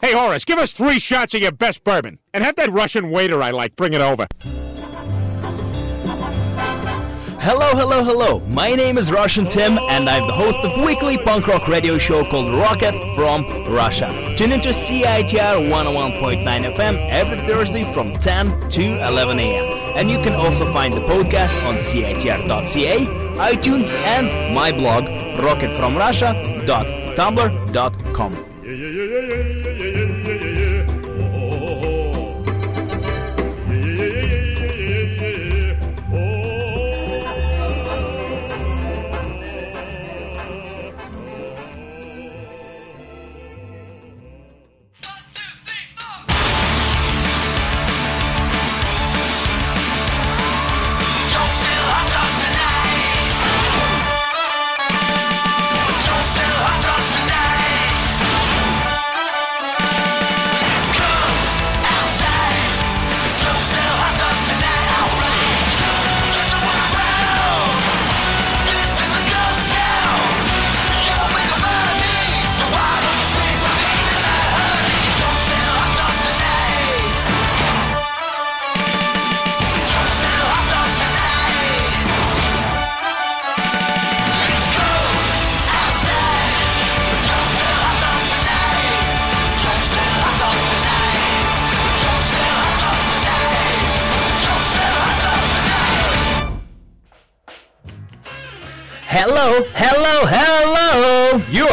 Hey, Horace, give us three shots of your best bourbon. And have that Russian waiter I like bring it over. Hello, hello, hello. My name is Russian Tim, and I'm the host of weekly punk rock radio show called Rocket from Russia. Tune into CITR 101.9 FM every Thursday from 10 to 11 a.m. And you can also find the podcast on CITR.ca, iTunes, and my blog, rocketfromrussia.tumblr.com.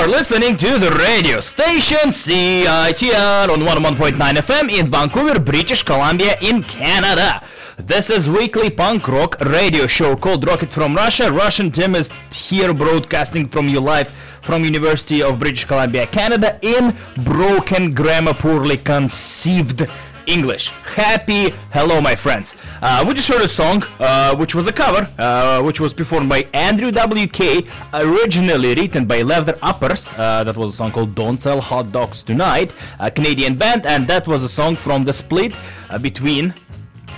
are listening to the radio station CITR on 101.9 FM in Vancouver, British Columbia, in Canada. This is weekly punk rock radio show called Rocket from Russia. Russian Tim is here broadcasting from you live from University of British Columbia, Canada, in broken grammar, poorly conceived English. Happy hello, my friends. Uh, we just heard a song, uh, which was a cover, uh, which was performed by Andrew WK, originally written by Leather Uppers. Uh, that was a song called Don't Sell Hot Dogs Tonight, a Canadian band, and that was a song from the split uh, between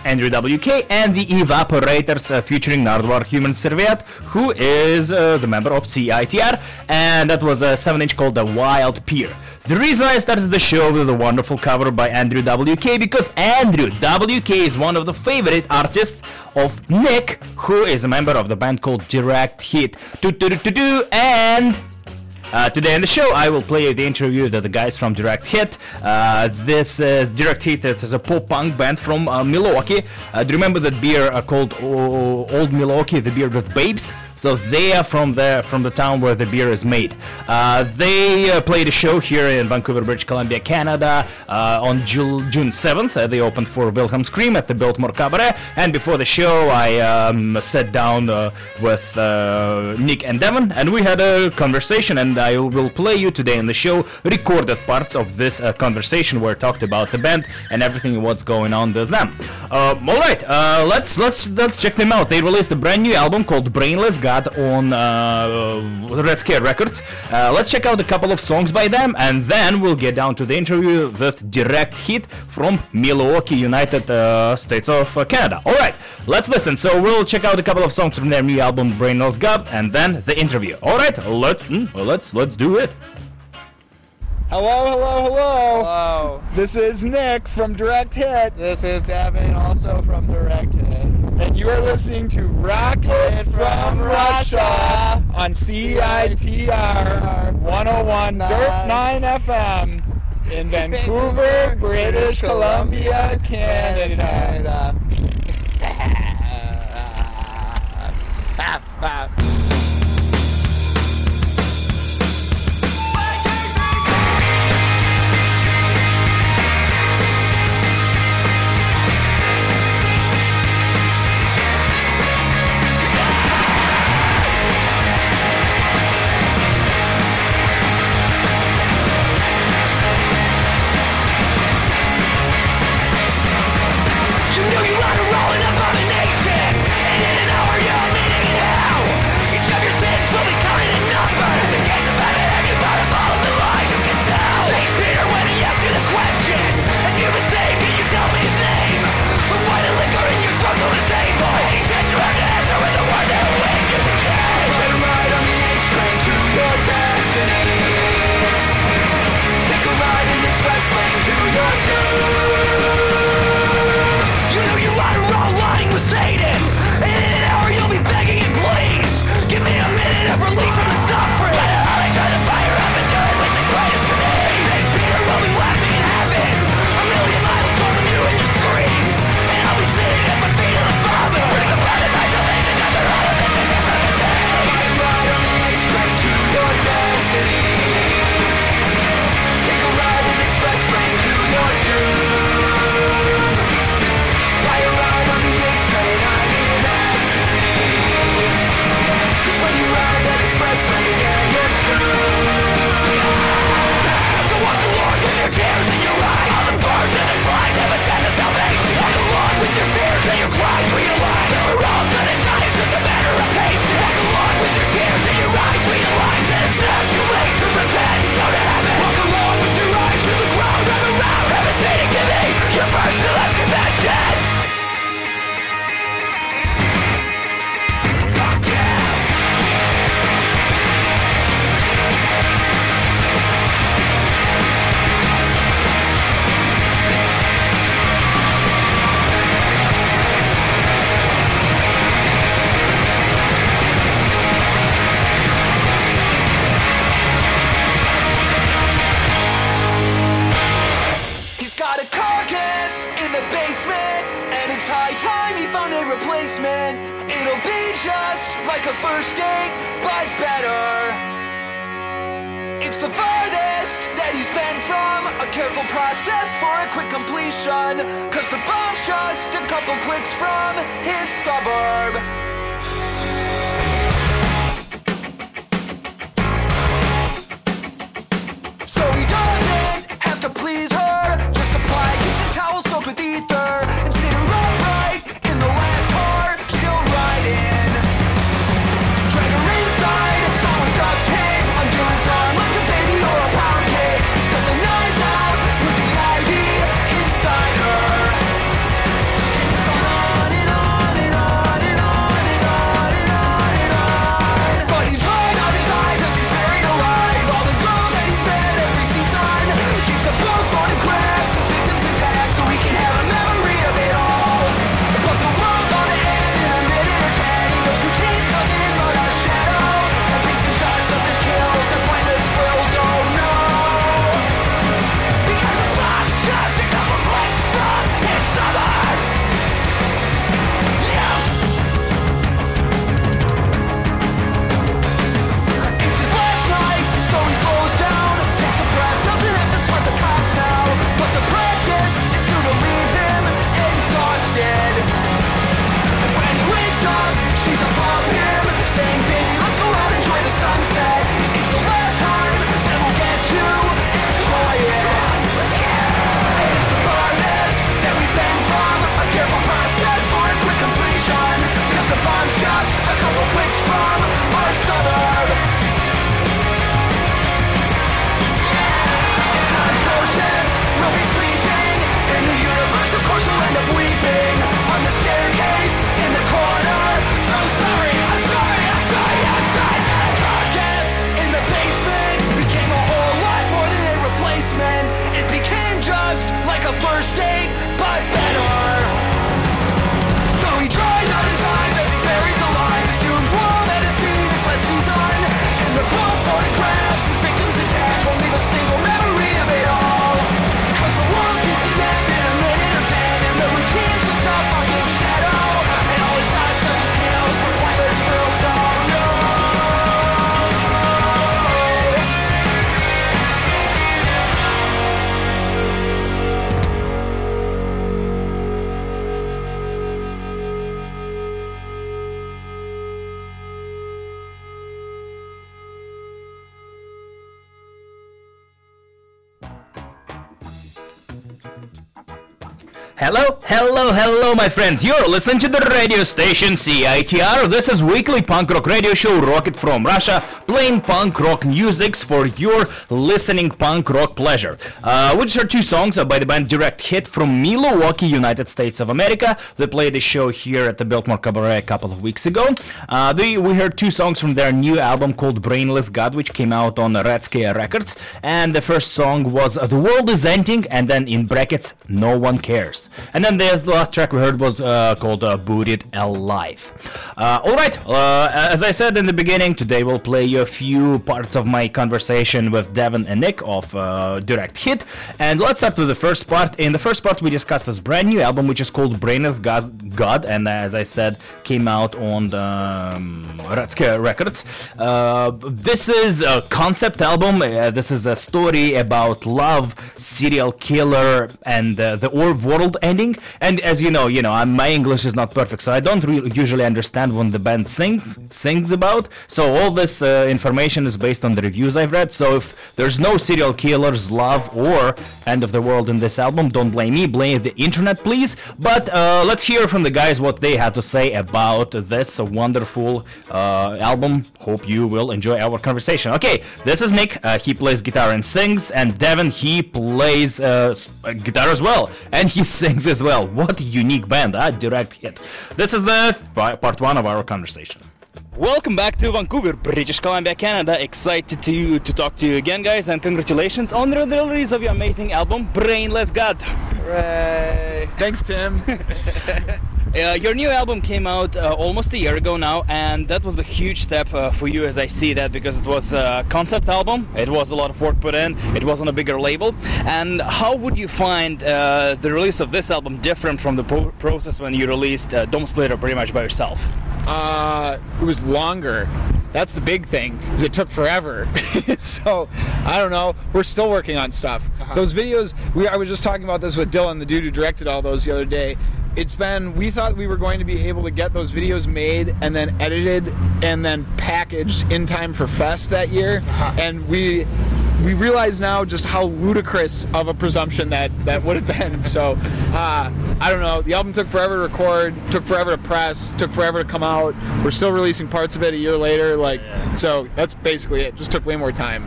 Andrew WK and the Evaporators uh, featuring Nardwuar Human Serviette, who is uh, the member of CITR, and that was a 7 inch called The Wild Pear. The reason I started the show with a wonderful cover by Andrew WK because Andrew WK is one of the favorite artists of Nick, who is a member of the band called Direct Hit. Do do do do and uh, today on the show, I will play the interview that the guys from Direct Hit. Uh, this is Direct Hit. It is a pop punk band from uh, Milwaukee. Uh, do you remember that beer uh, called Old Milwaukee, the beer with babes? So they are from the from the town where the beer is made. Uh, they played a show here in Vancouver, British Columbia, Canada, on Ju- June 7th. Uh, they opened for Wilhelm Scream at the Biltmore Cabaret. And before the show, I um, sat down with Nick and Devon, and we had a conversation. And I will play you today in the show recorded parts of this uh, conversation where I talked about the band and everything what's going on with them. Uh, all right, uh, let's let's let's check them out. They released a brand new album called Brainless God on uh, Red Scare Records. Uh, let's check out a couple of songs by them, and then we'll get down to the interview with Direct Hit from Milwaukee, United uh, States of Canada. All right, let's listen. So we'll check out a couple of songs from their new album Brainless God, and then the interview. All right, let's mm, let's let's do it. Hello, hello, hello. Hello, This is Nick from Direct Hit, this is Devon, also from Direct Hit. and you are listening to Rocket from Russia on CITR 101 Dirt 9 FM in Vancouver, British Columbia, Canada. You Hello, hello, my friends. You're listening to the radio station CITR. This is weekly punk rock radio show Rocket from Russia, playing punk rock musics for your listening punk rock pleasure. Uh, are two songs uh, by the band Direct Hit from Milwaukee, United States of America. They played the show here at the Biltmore Cabaret a couple of weeks ago. Uh, they, we heard two songs from their new album called Brainless God, which came out on Red Scare Records. And the first song was uh, The World is Ending, and then in brackets, No One Cares. And then there's the last track we heard was uh, called uh, Buried Alive. Uh, Alright, uh, as I said in the beginning, today we'll play you a few parts of my conversation with Devon and Nick of uh, Direct Hit. And let's start with the first part. In the first part, we discussed this brand new album which is called Brainless God, God and as I said, came out on the um, Scare Records. Uh, this is a concept album. Uh, this is a story about love, serial killer, and the world ending. And as you know, you know, I'm, my English is not perfect, so I don't re- usually understand what the band sings sings about. So all this uh, information is based on the reviews I've read. So if there's no serial killers, love, or end of the world in this album, don't blame me, blame the internet, please. But uh, let's hear from the guys what they have to say about this wonderful uh, album. Hope you will enjoy our conversation. Okay, this is Nick. Uh, he plays guitar and sings, and Devon he plays uh, uh, guitar as well, and he sings as well. What a unique band! Ah, direct hit. This is the part one of our conversation. Welcome back to Vancouver, British Columbia, Canada. Excited to to talk to you again, guys, and congratulations on the release of your amazing album, Brainless God. Hooray! Thanks, Tim. Uh, your new album came out uh, almost a year ago now, and that was a huge step uh, for you, as I see that, because it was a concept album. It was a lot of work put in. It was on a bigger label. And how would you find uh, the release of this album different from the pro- process when you released uh, Domesplitter pretty much by yourself? Uh, it was longer. That's the big thing. Is it took forever. so I don't know. We're still working on stuff. Uh-huh. Those videos. We I was just talking about this with Dylan, the dude who directed all those the other day. It's been. We thought we were going to be able to get those videos made and then edited and then packaged in time for Fest that year, and we we realize now just how ludicrous of a presumption that that would have been. So, uh, I don't know. The album took forever to record, took forever to press, took forever to come out. We're still releasing parts of it a year later. Like, so that's basically it. Just took way more time.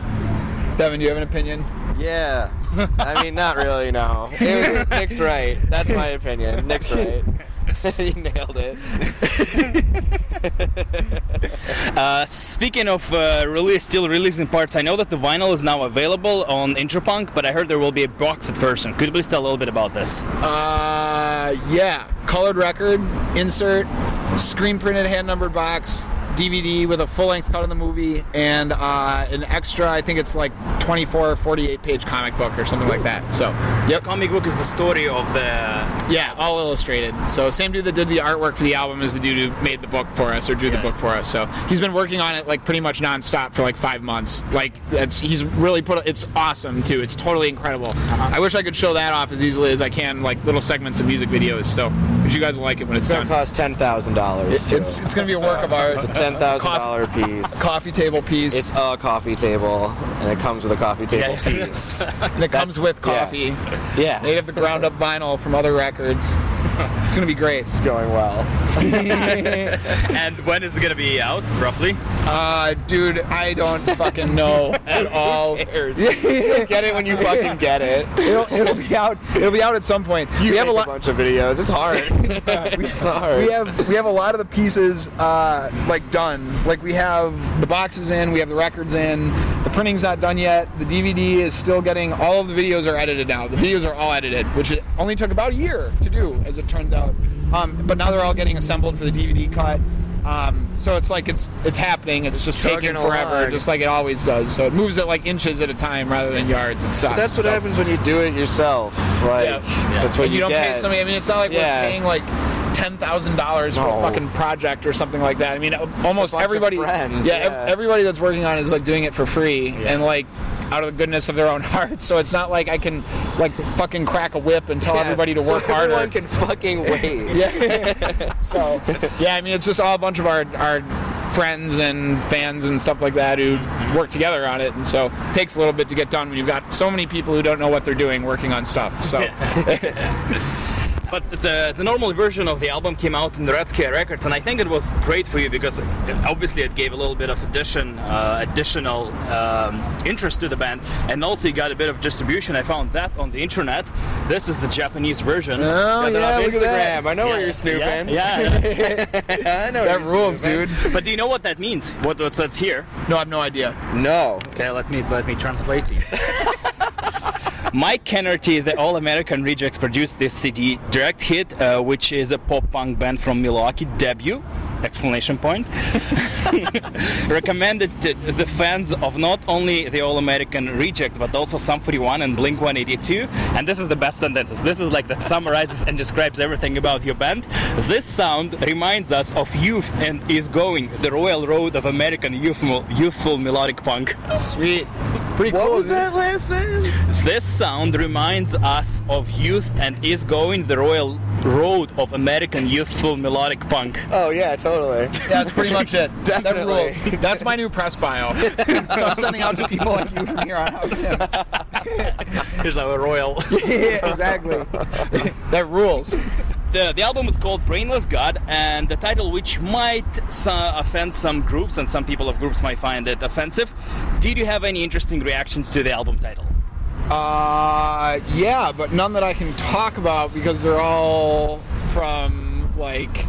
Devon, do you have an opinion? Yeah. I mean, not really, no. It was- Nick's right. That's my opinion. Nick's right. you nailed it. Uh, speaking of uh, release, still releasing parts, I know that the vinyl is now available on Interpunk, but I heard there will be a boxed version. Could you please tell a little bit about this? Uh, yeah. Colored record, insert, screen printed, hand numbered box, DVD with a full length cut of the movie, and uh, an extra, I think it's like 24 or 48 page comic book or something like that. So, Your comic book is the story of the. yeah, all illustrated. So, same dude that did the artwork for the album is the dude who made the book for us or drew the book for us. So, he's been working on it like pretty much nonstop for like five months. Like, that's he's really put it's awesome too. It's totally incredible. I wish I could show that off as easily as I can, like little segments of music videos. So, but you guys will like it when it's It's gonna done. cost ten thousand dollars. It's it's gonna be a work of art. It's a ten thousand dollar piece. coffee table piece. It's a coffee table, and it comes with a coffee table piece. and it comes with coffee. Yeah, Made of the ground up vinyl from other records. It's gonna be great. it's going well. and when is it gonna be out, roughly? Uh, dude, I don't fucking know at all. cares? get it when you fucking get it. It'll, it'll be out. It'll be out at some point. You we have a make lot. bunch of videos. It's hard. it's hard. We have we have a lot of the pieces uh, like done. Like we have the boxes in, we have the records in. The printing's not done yet. The DVD is still getting. All of the videos are edited now. The videos are all edited, which it only took about a year to do, as it turns out. Um, but now they're all getting assembled for the DVD cut. Um, so it's like it's it's happening. It's just taking forever, along. just like it always does. So it moves at like inches at a time rather than yards. It sucks. That's what So- happens when you do it yourself. Like Yeah. that's what And you, don't get. pay somebody. I mean, it's not like Yeah. we're paying like ten thousand dollars for a fucking project or something like that. I mean, almost everybody. friends, yeah, yeah. everybody that's working on it is like doing it for free and like out of the goodness of their own hearts. So it's not like I can like fucking crack a whip and tell Yeah, everybody to so work harder. Everyone can fucking wait. yeah. so yeah, I mean, it's just all a bunch of our our friends and fans and stuff like that who work together on it, and so it takes a little bit to get done when you've got so many people who don't know what they're doing working on stuff. So. But the, the normal version of the album came out in the Red Scare Records, and I think it was great for you because it, obviously it gave a little bit of addition, uh, additional um, interest to the band, and also you got a bit of distribution. I found that on the internet. This is the Japanese version. Oh, yeah, on look at that. I know where you're snooping. Yeah, yeah. I know That where you're rules, dude. but do you know what that means? What what says here? No, I have no idea. No. Okay, let me let me translate it. Mike Kennerty, the All American Rejects, produced this CD, Direct Hit, uh, which is a pop punk band from Milwaukee debut. Exclamation point. Recommended to the fans of not only the All American Rejects, but also Sum 41 and Blink 182. And this is the best sentences. This is like that summarizes and describes everything about your band. This sound reminds us of youth and is going the royal road of American youthful, youthful melodic punk. Sweet. Pretty What cool. was that last sentence? This sound reminds us of youth and is going the royal road of American youthful melodic punk. Oh yeah, totally. That's pretty much it. That rules. That's my new press bio. so I'm sending out to people like you from here on out. Tim. Here's our royal. yeah, exactly. that rules. The, the album is called Brainless God, and the title, which might so- offend some groups, and some people of groups might find it offensive. Did you have any interesting reactions to the album title? Uh, yeah, but none that I can talk about because they're all from like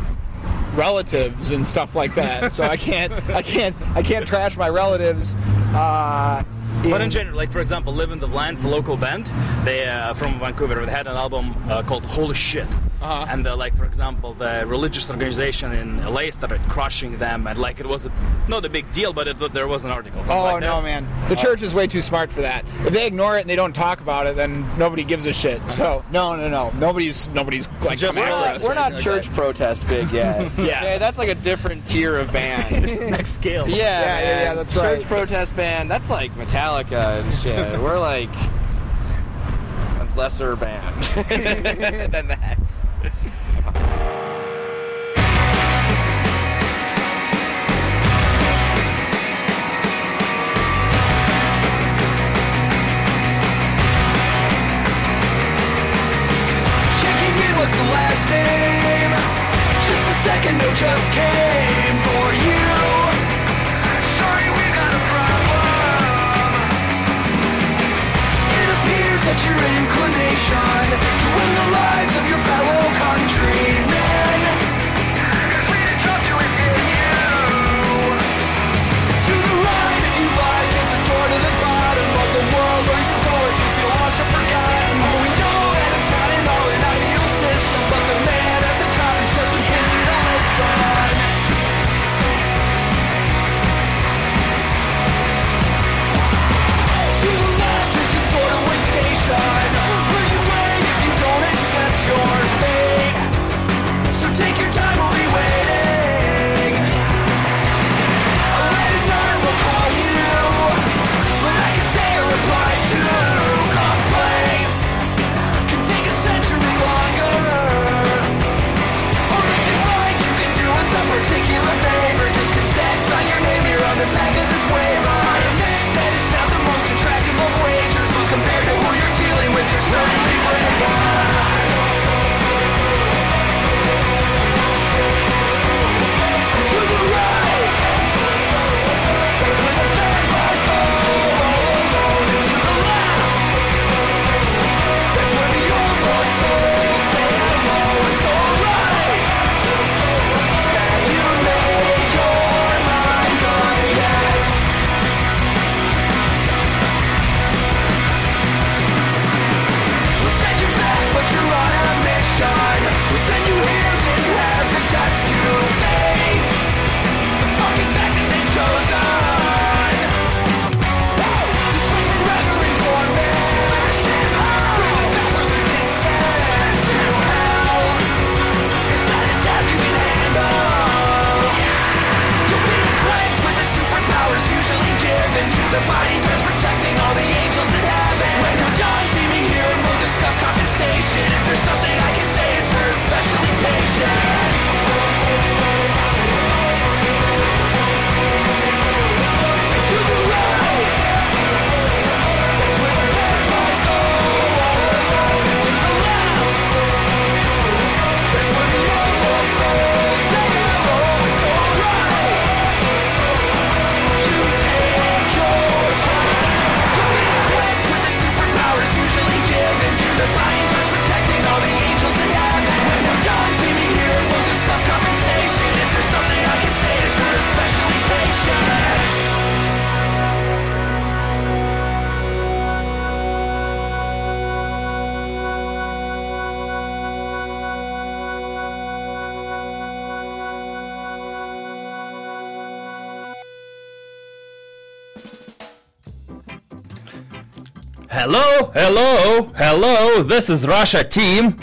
relatives and stuff like that. so I can't, I can't, I can't trash my relatives. Uh, But in general, like for example, Living with Lions, the local band, they uh, from Vancouver, they had an album uh, called Holy Shit. Uh-huh. and uh, like for example, the religious organization in LA started crushing them, and like it was a, not a big deal, but it, there was an article. Oh like no, that. man! The church is way too smart for that. If they ignore it and they don't talk about it, then nobody gives a shit. So no, no, no. Nobody's nobody's like just- We're after not, we're not anything church that. protest big yet. Yeah. Okay, that's like a different tier of band. Next scale. Yeah, Yeah, yeah, yeah, that's Church right. protest band. That's like Metallica and shit. We're like a lesser band than that. What's the last name? Just a second, no, just came inclination the bodyguards protecting all the Hello, hello, hello. This is Russia team.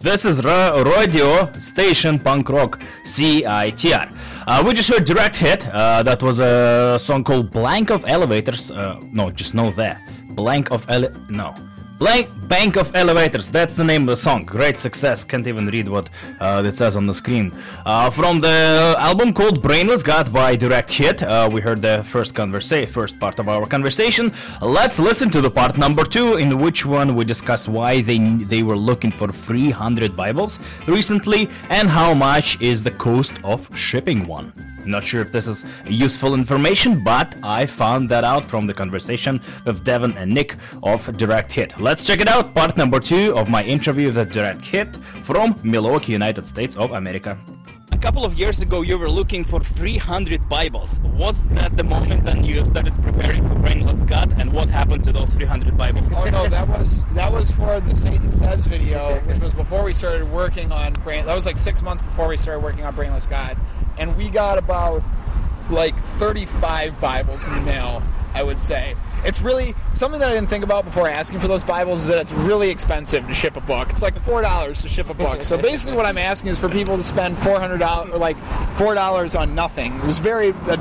This is Ra- radio station punk rock CITR. Uh, we just heard direct hit. Uh, that was a song called Blank of Elevators. Uh, no, just no there. Blank of ele no. Blank Bank of Elevators. That's the name of the song. Great success. Can't even read what uh, it says on the screen. Uh, from the album called Brainless God by Direct Hit. Uh, we heard the first conversa- first part of our conversation. Let's listen to the part number two, in which one we discussed why they they were looking for 300 Bibles recently and how much is the cost of shipping one. Not sure if this is useful information, but I found that out from the conversation with Devon and Nick of Direct Hit. Let's check it out. Part number two of my interview with Direct Hit from Milwaukee, United States of America. A couple of years ago you were looking for 300 Bibles. Was that the moment when you started preparing for Brainless God? And what happened to those 300 Bibles? Oh no, that was that was for the Satan Says video, which was before we started working on Brain. That was like six months before we started working on Brainless God, and we got about like 35 Bibles in the mail. I would say it's really something that I didn't think about before asking for those Bibles is that it's really expensive to ship a book. It's like four dollars to ship a book. So basically, what I'm asking is for people to spend four hundred dollars or like four dollars on nothing. It was very a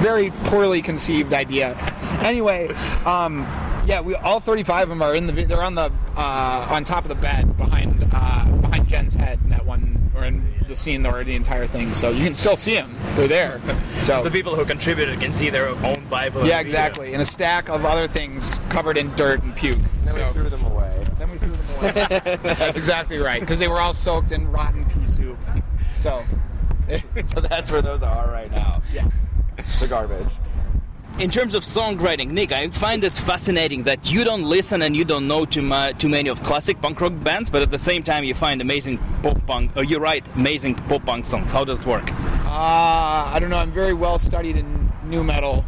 very poorly conceived idea. Anyway, um, yeah, we all 35 of them are in the. They're on the uh, on top of the bed behind uh, behind Jen's head in that one or in the scene or the entire thing. So you can still see them. They're there. So the people who contributed can see their own Bible. yeah, exactly. And a stack of other things covered in dirt and puke. Then so we threw them away. then we threw them away. That's exactly right because they were all soaked in rotten pea soup. So so that's where those are right now. yeah. The garbage. In terms of songwriting, Nick, I find it fascinating that you don't listen and you don't know too, mu- too many of classic punk rock bands, but at the same time you find amazing pop punk. Or you write amazing pop punk songs. How does it work? Uh, I don't know. I'm very well studied in new metal.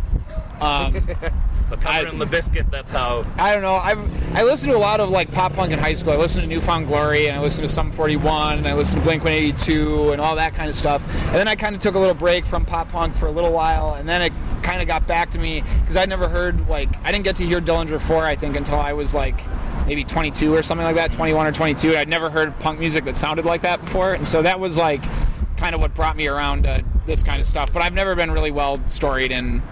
Um, So I- the biscuit. That's how. I don't know. I've I listened to a lot of like pop punk in high school. I listened to Newfound Glory and I listened to Sum 41 and I listened to Blink 182 and all that kind of stuff. And then I kind of took a little break from pop punk for a little while and then it kind of got back to me because I'd never heard like I didn't get to hear Dillinger 4 I think until I was like maybe 22 or something like that, 21 or 22. I'd never heard punk music that sounded like that before, and so that was like kind of what brought me around to this kind of stuff. But I've never been really well storied in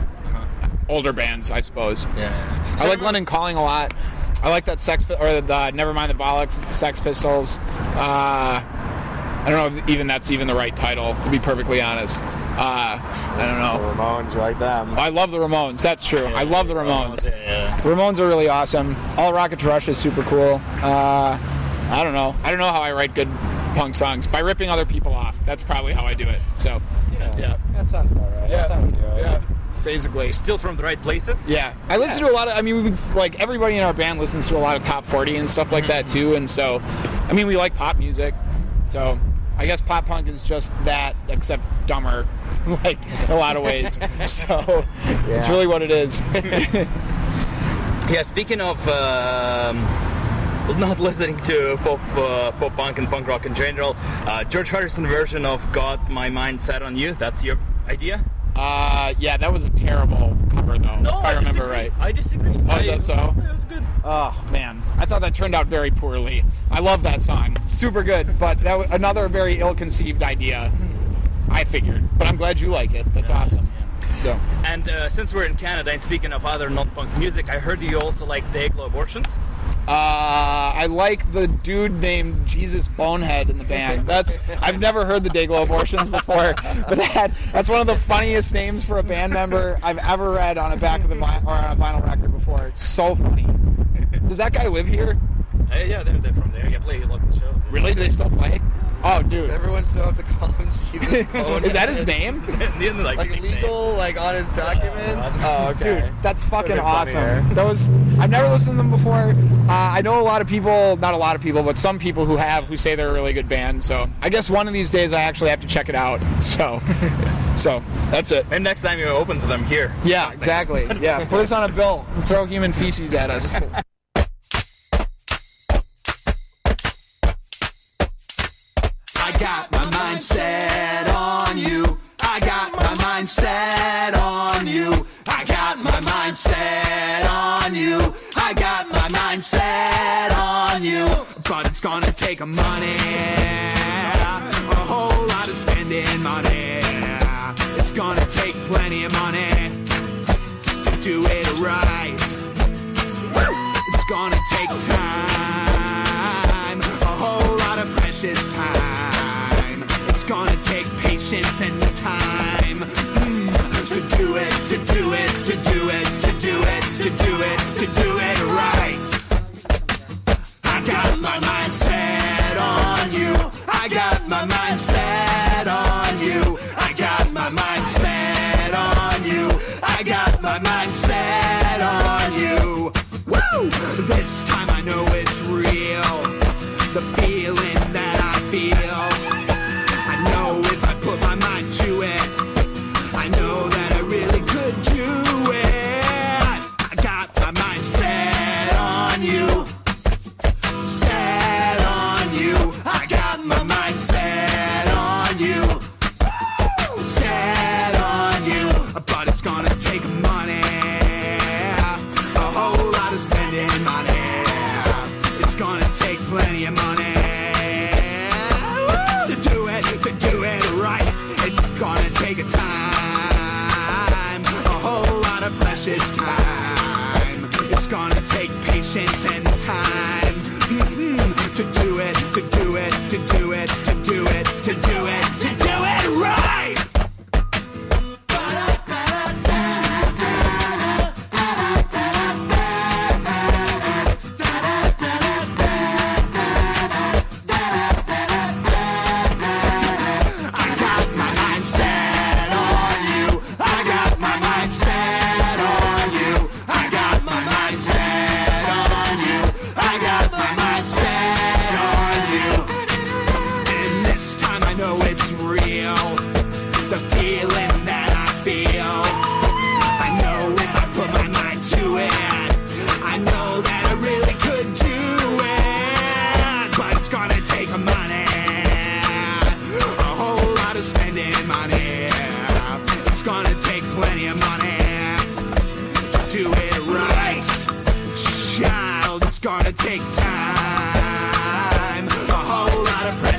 older bands, I suppose. Yeah. I like London Calling a lot. I like that Sex Pi- or the Nevermind the Bollocks. It's the Sex Pistols. Uh, I don't know if even that's even the right title, to be perfectly honest. Uh, I don't know. The. Ramones, you like them? I love the Ramones. That's true. I love the Ramones. Yeah. The Ramones are really awesome. All Rocket to Russia is super cool. Uh, I don't know. I don't know how I write good punk songs by ripping other people off. That's probably how I do it. So Yeah. That sounds about right. That's how we do it. Basically. Still from the right places. Yeah, I listen to a lot of. I mean, we, like everybody in our band listens to a lot of top forty and stuff like that too. And so, I mean, we like pop music. So, I guess pop punk is just that, except dumber, like in a lot of ways. So, it's really what it is. Yeah, speaking of um, not listening to pop, uh, pop punk and punk rock in general, uh, George Harrison version of "Got My Mind Set on You." That's your idea? Uh, yeah, that was a terrible cover though, if I, remember disagree. right. I disagree. Oh, is that so? It was good. Oh man, I thought that turned out very poorly. I love that song, super good, but that was another very ill-conceived idea. I figured, but I'm glad you like it. That's awesome. So. And uh, since we're in Canada, and speaking of other non-punk music, I heard you also like Dayglo Abortions. Uh, I like the dude named Jesus Bonehead in the band. That's I've never heard the Dayglo Abortions before, but that that's one of the funniest names for a band member I've ever read on a back of the vi- or on a vinyl record before. It's so funny. Does that guy live here? Uh, yeah, they're, they're from there. You play local shows. Really? Do they still play? Oh, dude. Everyone still have to call him Jesus. Bonehead. Is that his name? like, Like nickname. illegal, like on his documents? Oh, okay. Dude, that's fucking awesome. Those I've never listened to them before. Uh, I know a lot of people, not a lot of people, but some people who have who say they're a really good band. So I guess one of these days I actually have to check it out. So, so that's it. And next time you open to them here. Yeah, exactly. Yeah, put us on a bill. Throw human feces at us. Got my mind set on you. I got my mind set on you. I got my mind set on you. I got my mind set on you. But it's gonna take money. A whole lot of spending money. It's gonna take plenty of money to do it right. It's gonna take time, a whole lot of precious time. Gonna take patience and time mm, to do it, to do it, to do it, to do it, to do it, to do it right. I got my mind set on you. I got my mind set on you. I got my mind set on you. I got my mind set on you. Woo! This time I know it's real. The feeling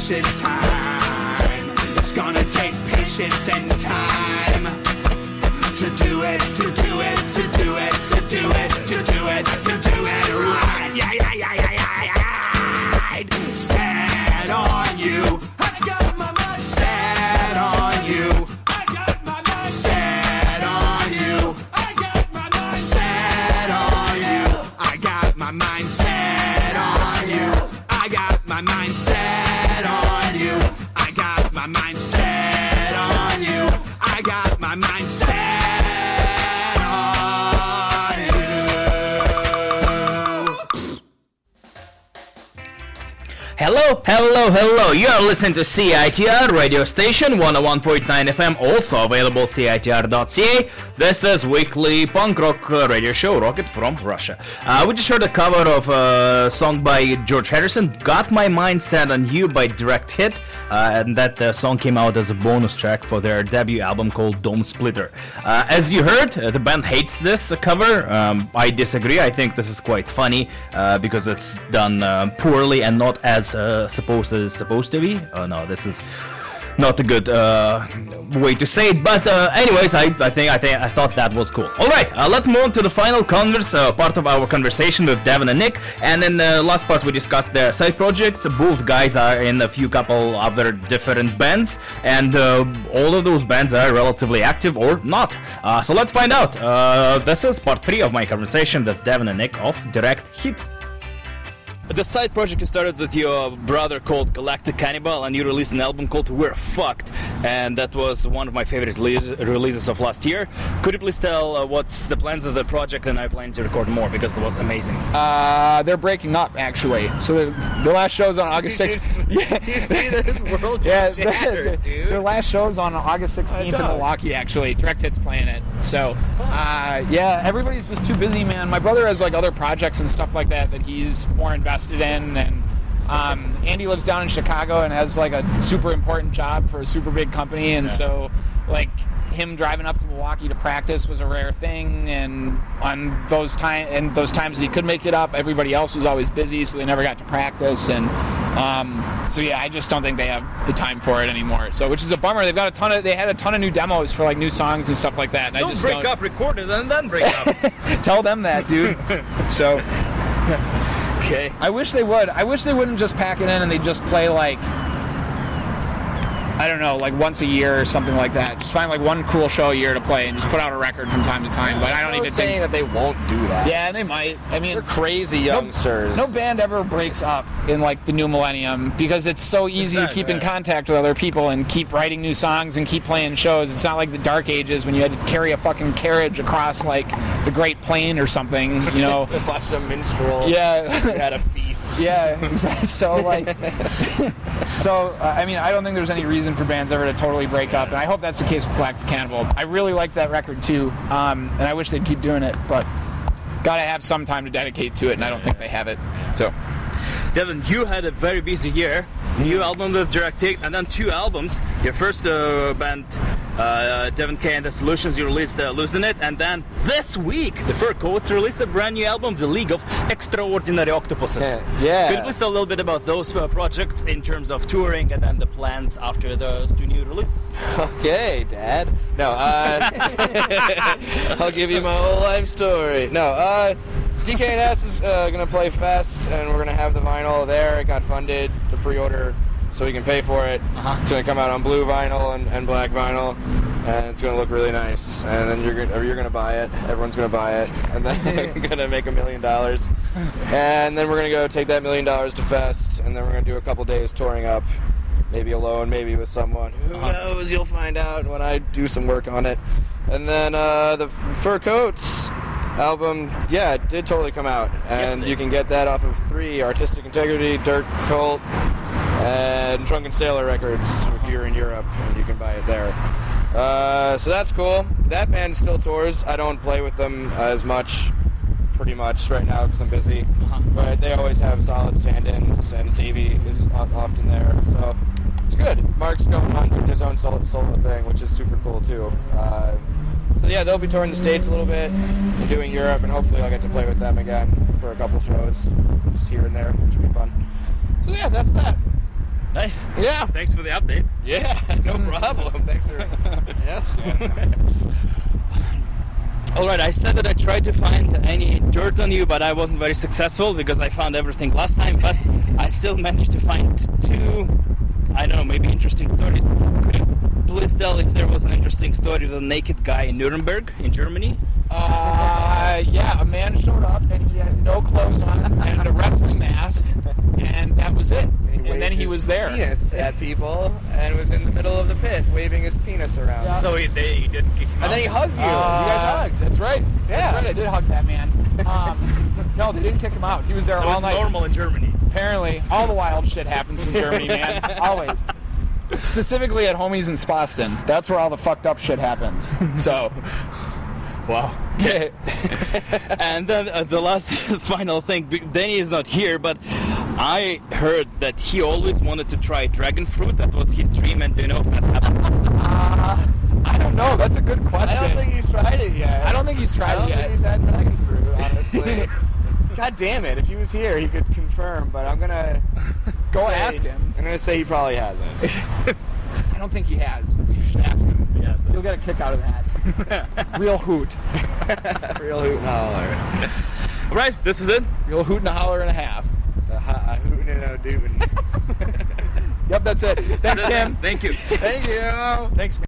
precious time. It's gonna take patience and time to do it, to do Hello, hello, hello. You are listening to CITR radio station 101.9 FM, also available CITR.ca. This is weekly punk rock uh, radio show Rocket from Russia. Uh, we just heard a cover of a song by George Harrison, Got My Mind Set on You by Direct Hit, uh, and that uh, song came out as a bonus track for their debut album called Domesplitter. Uh, as you heard, uh, the band hates this cover. Um, I disagree. I think this is quite funny because it's done poorly and not as supposed as it's supposed to be. Oh no, this is not a good uh, way to say it. But uh, anyways, I, I think I think I thought that was cool. All right, uh, let's move on to the final converse uh, part of our conversation with Devon and Nick. And in the last part, we discussed their side projects. Both guys are in a few couple other different bands, and uh, all of those bands are relatively active or not. Uh, so let's find out. Uh, this is part three of my conversation with Devon and Nick of Direct Hit. The side project you started with your brother called Galactic Cannibal, and you released an album called We're Fucked, and that was one of my favorite release- releases of last year. Could you please tell uh, what's the plans of the project, and I plan to record more because it was amazing. Uh, they're breaking up actually. So the, the last show's on August 6th. Yeah. You see this world Yeah, just shattered, their, dude. their last show's on August 16th in dog. Milwaukee, actually. Direct Hits playing it. So, uh, yeah, everybody's just too busy, man. My brother has like other projects and stuff like that that he's more invested in, and um, Andy lives down in Chicago and has like a super important job for a super big company, and so like him driving up to Milwaukee to practice was a rare thing, and on those time and those times that he could make it up, everybody else was always busy, so they never got to practice, and um, so yeah, I just don't think they have the time for it anymore. So which is a bummer. They've got a ton of they had a ton of new demos for like new songs and stuff like that. And I Don't just break don't up, record it, and then break up. tell them that, dude. so okay. I wish they would. I wish they wouldn't just pack it in and they just play like I don't know, like once a year or something like that. Just find like one cool show a year to play and just put out a record from time to time. But I don't I even saying think. that they won't do that. Yeah, they might. I mean, They're crazy youngsters. No band ever breaks up in like the new millennium because it's so easy to keep in contact with other people and keep writing new songs and keep playing shows. It's not like the dark ages when you had to carry a fucking carriage across like the Great Plain or something, you know. to watch the minstrel. yeah. At a feast. Yeah, exactly. So like, so uh, I mean, I don't think there's any reason for bands ever to totally break up, and I hope that's the case with Galactic Cannibal. I really like that record too, um, and I wish they'd keep doing it. But got to have some time to dedicate to it, and I don't think they have it. So Devon, you had a very busy year. New album with Direct Hit, and then two albums. Your first uh, band, uh, Devon Kay and the Solutions, you released uh, Losing It, and then this week, the Fur Coats released a brand new album, The League of Extraordinary Octopuses. Yeah, yeah. Could you please tell a little bit about those uh, projects in terms of touring and then the plans after those two new releases? Okay, Dad. No, uh, I'll give you my whole life story. No, uh, DKNS is uh, gonna play Fest, and we're gonna have the vinyl there. It got funded, the pre-order, so we can pay for it. Uh-huh. It's gonna come out on blue vinyl and, and black vinyl, and it's gonna look really nice. And then you're gonna you're gonna buy it. Everyone's gonna buy it, and then we're gonna make a million dollars. And then we're gonna go take that million dollars to Fest, and then we're gonna do a couple days touring up maybe alone, maybe with someone. Who knows? You'll find out when I do some work on it. And then uh, the F- Fur Coats album, yeah, it did totally come out, and it you can get that off of three: Artistic Integrity, Dirt Cult, and Drunken Sailor Records if you're in Europe, and you can buy it there. Uh, so that's cool. That band still tours. I don't play with them as much, pretty much right now because I'm busy. But they always have solid stand-ins, and Davey is often there. So it's good. Mark's going on doing his own solo, solo thing, which is super cool too. Uh, so yeah, they'll be touring the states a little bit, and doing Europe, and hopefully I'll get to play with them again for a couple shows, just here and there, which will be fun. So yeah, that's that. Nice. Yeah. Thanks for the update. Yeah, no problem. Thanks for yes. All right, I said that I tried to find any dirt on you, but I wasn't very successful because I found everything last time. But I still managed to find two, I don't know, maybe interesting stories. Could you please tell if there was an interesting story of a naked guy in Nuremberg, in Germany? Uh, yeah, a man showed up and he had no clothes on and a wrestling mask, and that was it. And then he was there. Penis at people and was in the middle of the pit waving his penis around. Yeah. So he, they didn't kick him And then he hugged you. you guys Uh, hugged. That's right. Yeah. That's right. I did hug that man. Um, no, they didn't kick him out. He was there So all it's night. normal in Germany. Apparently, all the wild shit happens in Germany, man. Always. Specifically at homies in Spaston. That's where all the fucked up shit happens. So, Wow. yeah. and then uh, the last final thing, Danny is not here, but I heard that he always wanted to try dragon fruit. That was his dream, and do you know if that happened? Uh, I don't know. That's a good question. I don't think he's tried it yet. I don't think he's tried I don't it yet. think he's had dragon fruit, honestly. God damn it! If he was here, he could confirm. But I'm gonna Go say- ask him. I'm gonna say he probably hasn't. I don't think he has. but You should ask him. Yes. You'll get a kick out of that. Real hoot. Real hoot and holler. Right, this is it. Real hoot and a holler and a half. A, ho- a hootin' and a dootin'. Yep, that's it. Thanks, Tim. Thank you. Thank you. Thanks,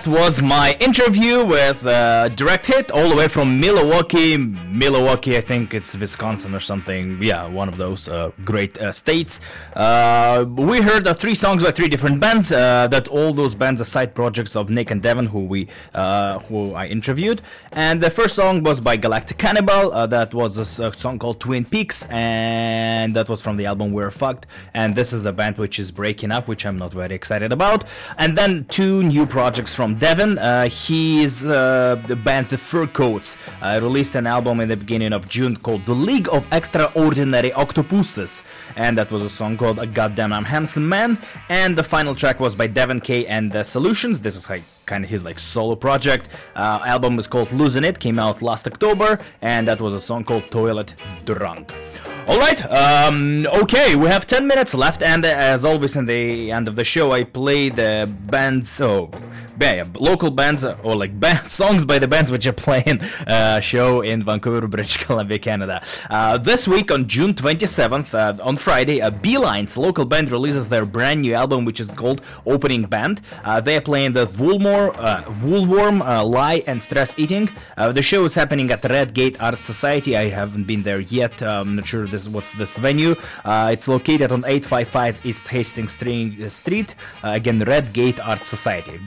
That was my interview with uh, Direct Hit, all the way from Milwaukee. Milwaukee, I think it's Wisconsin or something. Yeah, one of those uh, great uh, states. Uh, we heard uh, three songs by three different bands. That all those bands are side projects of Nick and Devon, who we who I interviewed. And the first song was by Galactic Cannibal. That was a song called Twin Peaks, and that was from the album We're Fucked. And this is the band which is breaking up, which I'm not very excited about. And then two new projects from Devon. Uh, he's uh, the band The Fur Coats uh, released an album in the beginning of June called The League of Extraordinary Octopuses, and that was a song called A Goddamn I'm Handsome Man. And the final track was by Devon Kay and the Solutions. This is like kind of his like solo project. Uh, album is called Losing It, came out last October, and that was a song called Toilet Drunk. All right. Um, okay, we have 10 minutes left, and uh, as always, in the end of the show, I play the bands. So, yeah, local bands uh, or like band, songs by the bands which are playing uh, show in Vancouver, British Columbia, Canada. Uh, this week on June 27th, uh, on Friday, uh, B-Lines local band releases their brand new album, which is called Opening Band. Uh, they are playing the Woolmore, Woolworm, Lie, and Stress Eating. The show is happening at Red Gate Art Society. I haven't been there yet. I'm not sure this what's this venue. It's located on 855 East Hastings Street. Again, Red Gate Art Society.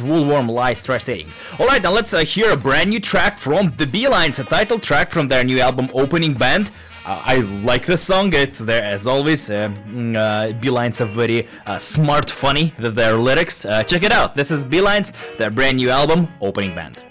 B-Lines, Woolworm, Lie, Stress Eating. All right, now let's uh, hear a brand new track from the B-Lines, a title track from their new album Opening Band. Uh, I like the song. It's there as always. Uh, mm, uh, B-Lines are very uh, smart, funny with their lyrics. Uh, check it out. This is B-Lines, their brand new album, Opening Band.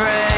friend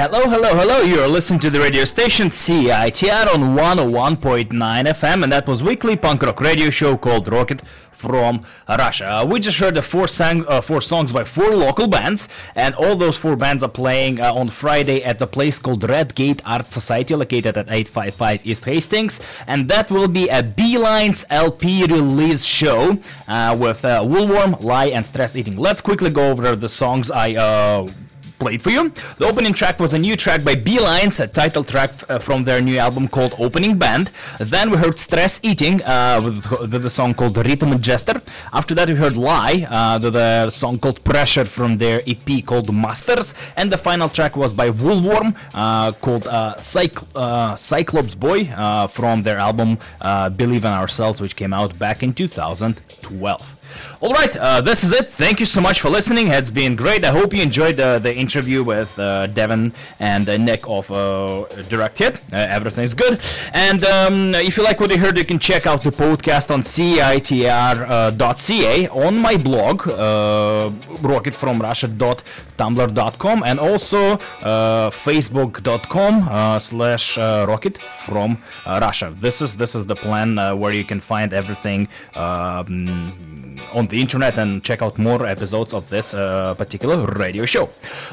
Hello, hello, hello. You are listening to the radio station CITR on 101.9 FM, and that was weekly punk rock radio show called Rocket from Russia. Uh, we just heard the four, sang, uh, four songs by four local bands, and all those four bands are playing uh, on Friday at the place called Red Gate Art Society, located at 855 East Hastings, and that will be a B-Line's LP release show uh, with uh, Woolworm, Lie, and Stress Eating. Let's quickly go over the songs I uh, played for you. The opening track was a new track by B-Lines, a title track f- uh, from their new album called Opening Band. Then we heard Stress Eating uh, with, the song called Rhythm Jester. After that, we heard Lie, uh, the, song called Pressure from their EP called Masters. And the final track was by Woolworm uh, called uh, Cycl- uh, Cyclops Boy uh, from their album uh, Believe in Ourselves, which came out back in 2012. All right, uh, this is it. Thank you so much for listening. It's been great. I hope you enjoyed uh, the interview with uh, Devon and uh, Nick of uh, Direct Hit. Uh, everything is good. And um, if you like what you heard, you can check out the podcast on citr.ca on my blog, rocketfromrussia.tumblr.com, and also facebook.com slash rocket from Russia. This is this is the plan where you can find everything. Um, on the internet and check out more episodes of this uh, particular radio show.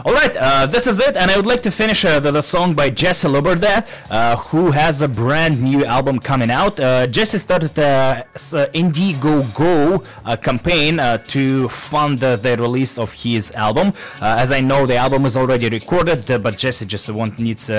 All right, uh, this is it, and I would like to finish uh, the, the song by Jesse Lebourdais, uh, who has a brand new album coming out. Uh, Jesse started a Indiegogo campaign to fund the release of his album. As I know, the album is already recorded, but Jesse just want, needs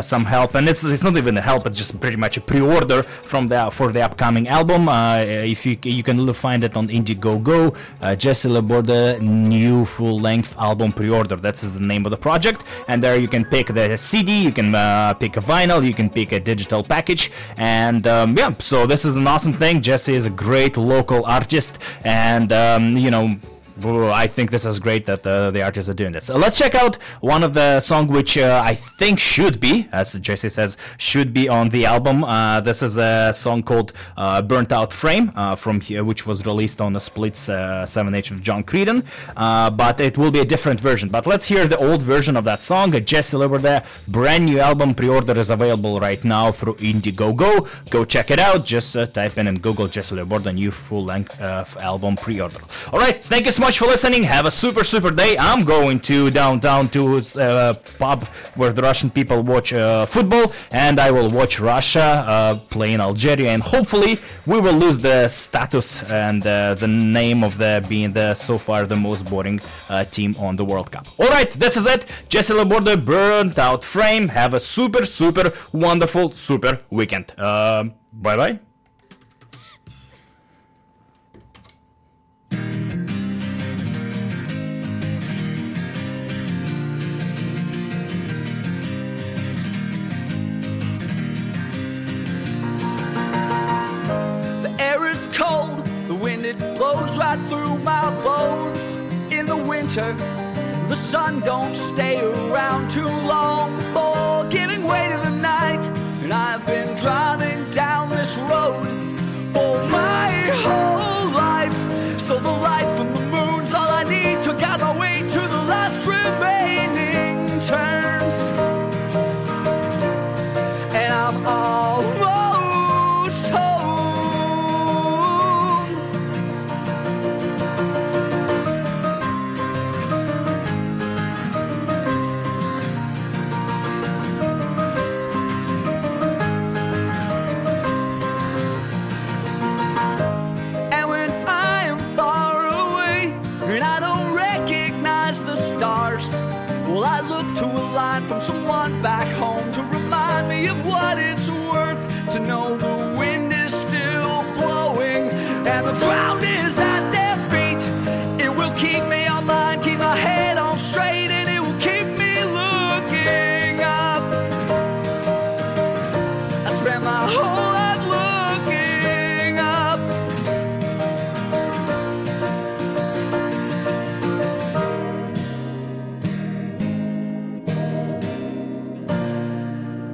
some help, and it's, it's not even a help; it's just pretty much a pre-order from the for the upcoming album. If you you can find it on Indiegogo, uh, Jesse Lebourdais new full-length album pre-order. That's the name of the project, and there you can pick the CD, you can uh, pick a vinyl, you can pick a digital package, and um, yeah. So this is an awesome thing. Jesse is a great local artist, and um, you know. I think this is great that uh, the artists are doing this. So let's check out one of the song which uh, I think should be, as Jesse says, should be on the album. Uh, this is a song called uh, "Burnt Out Frame" uh, from here, which was released on the Splits uh, 7H of John Creedon, uh, but it will be a different version. But let's hear the old version of that song. Uh, Jesse Lebourdais, brand new album pre-order is available right now through Indiegogo. Go check it out. Just uh, type in and Google Jesse Lebourdais new full-length uh, album pre-order. All right, thank you so much for listening. Have a super super day. I'm going to downtown to uh, pub where the Russian people watch uh, football, and I will watch Russia uh, play in Algeria, and hopefully we will lose the status and uh, the name of the being the so far the most boring uh, team on the World Cup. All right, this is it. Jesse Lebourdais, burnt out frame. Have a super super wonderful super weekend. Uh, bye bye. Through my bones. In the winter, the sun don't stay around too long for giving way to the night. And I've been driving down this road for my whole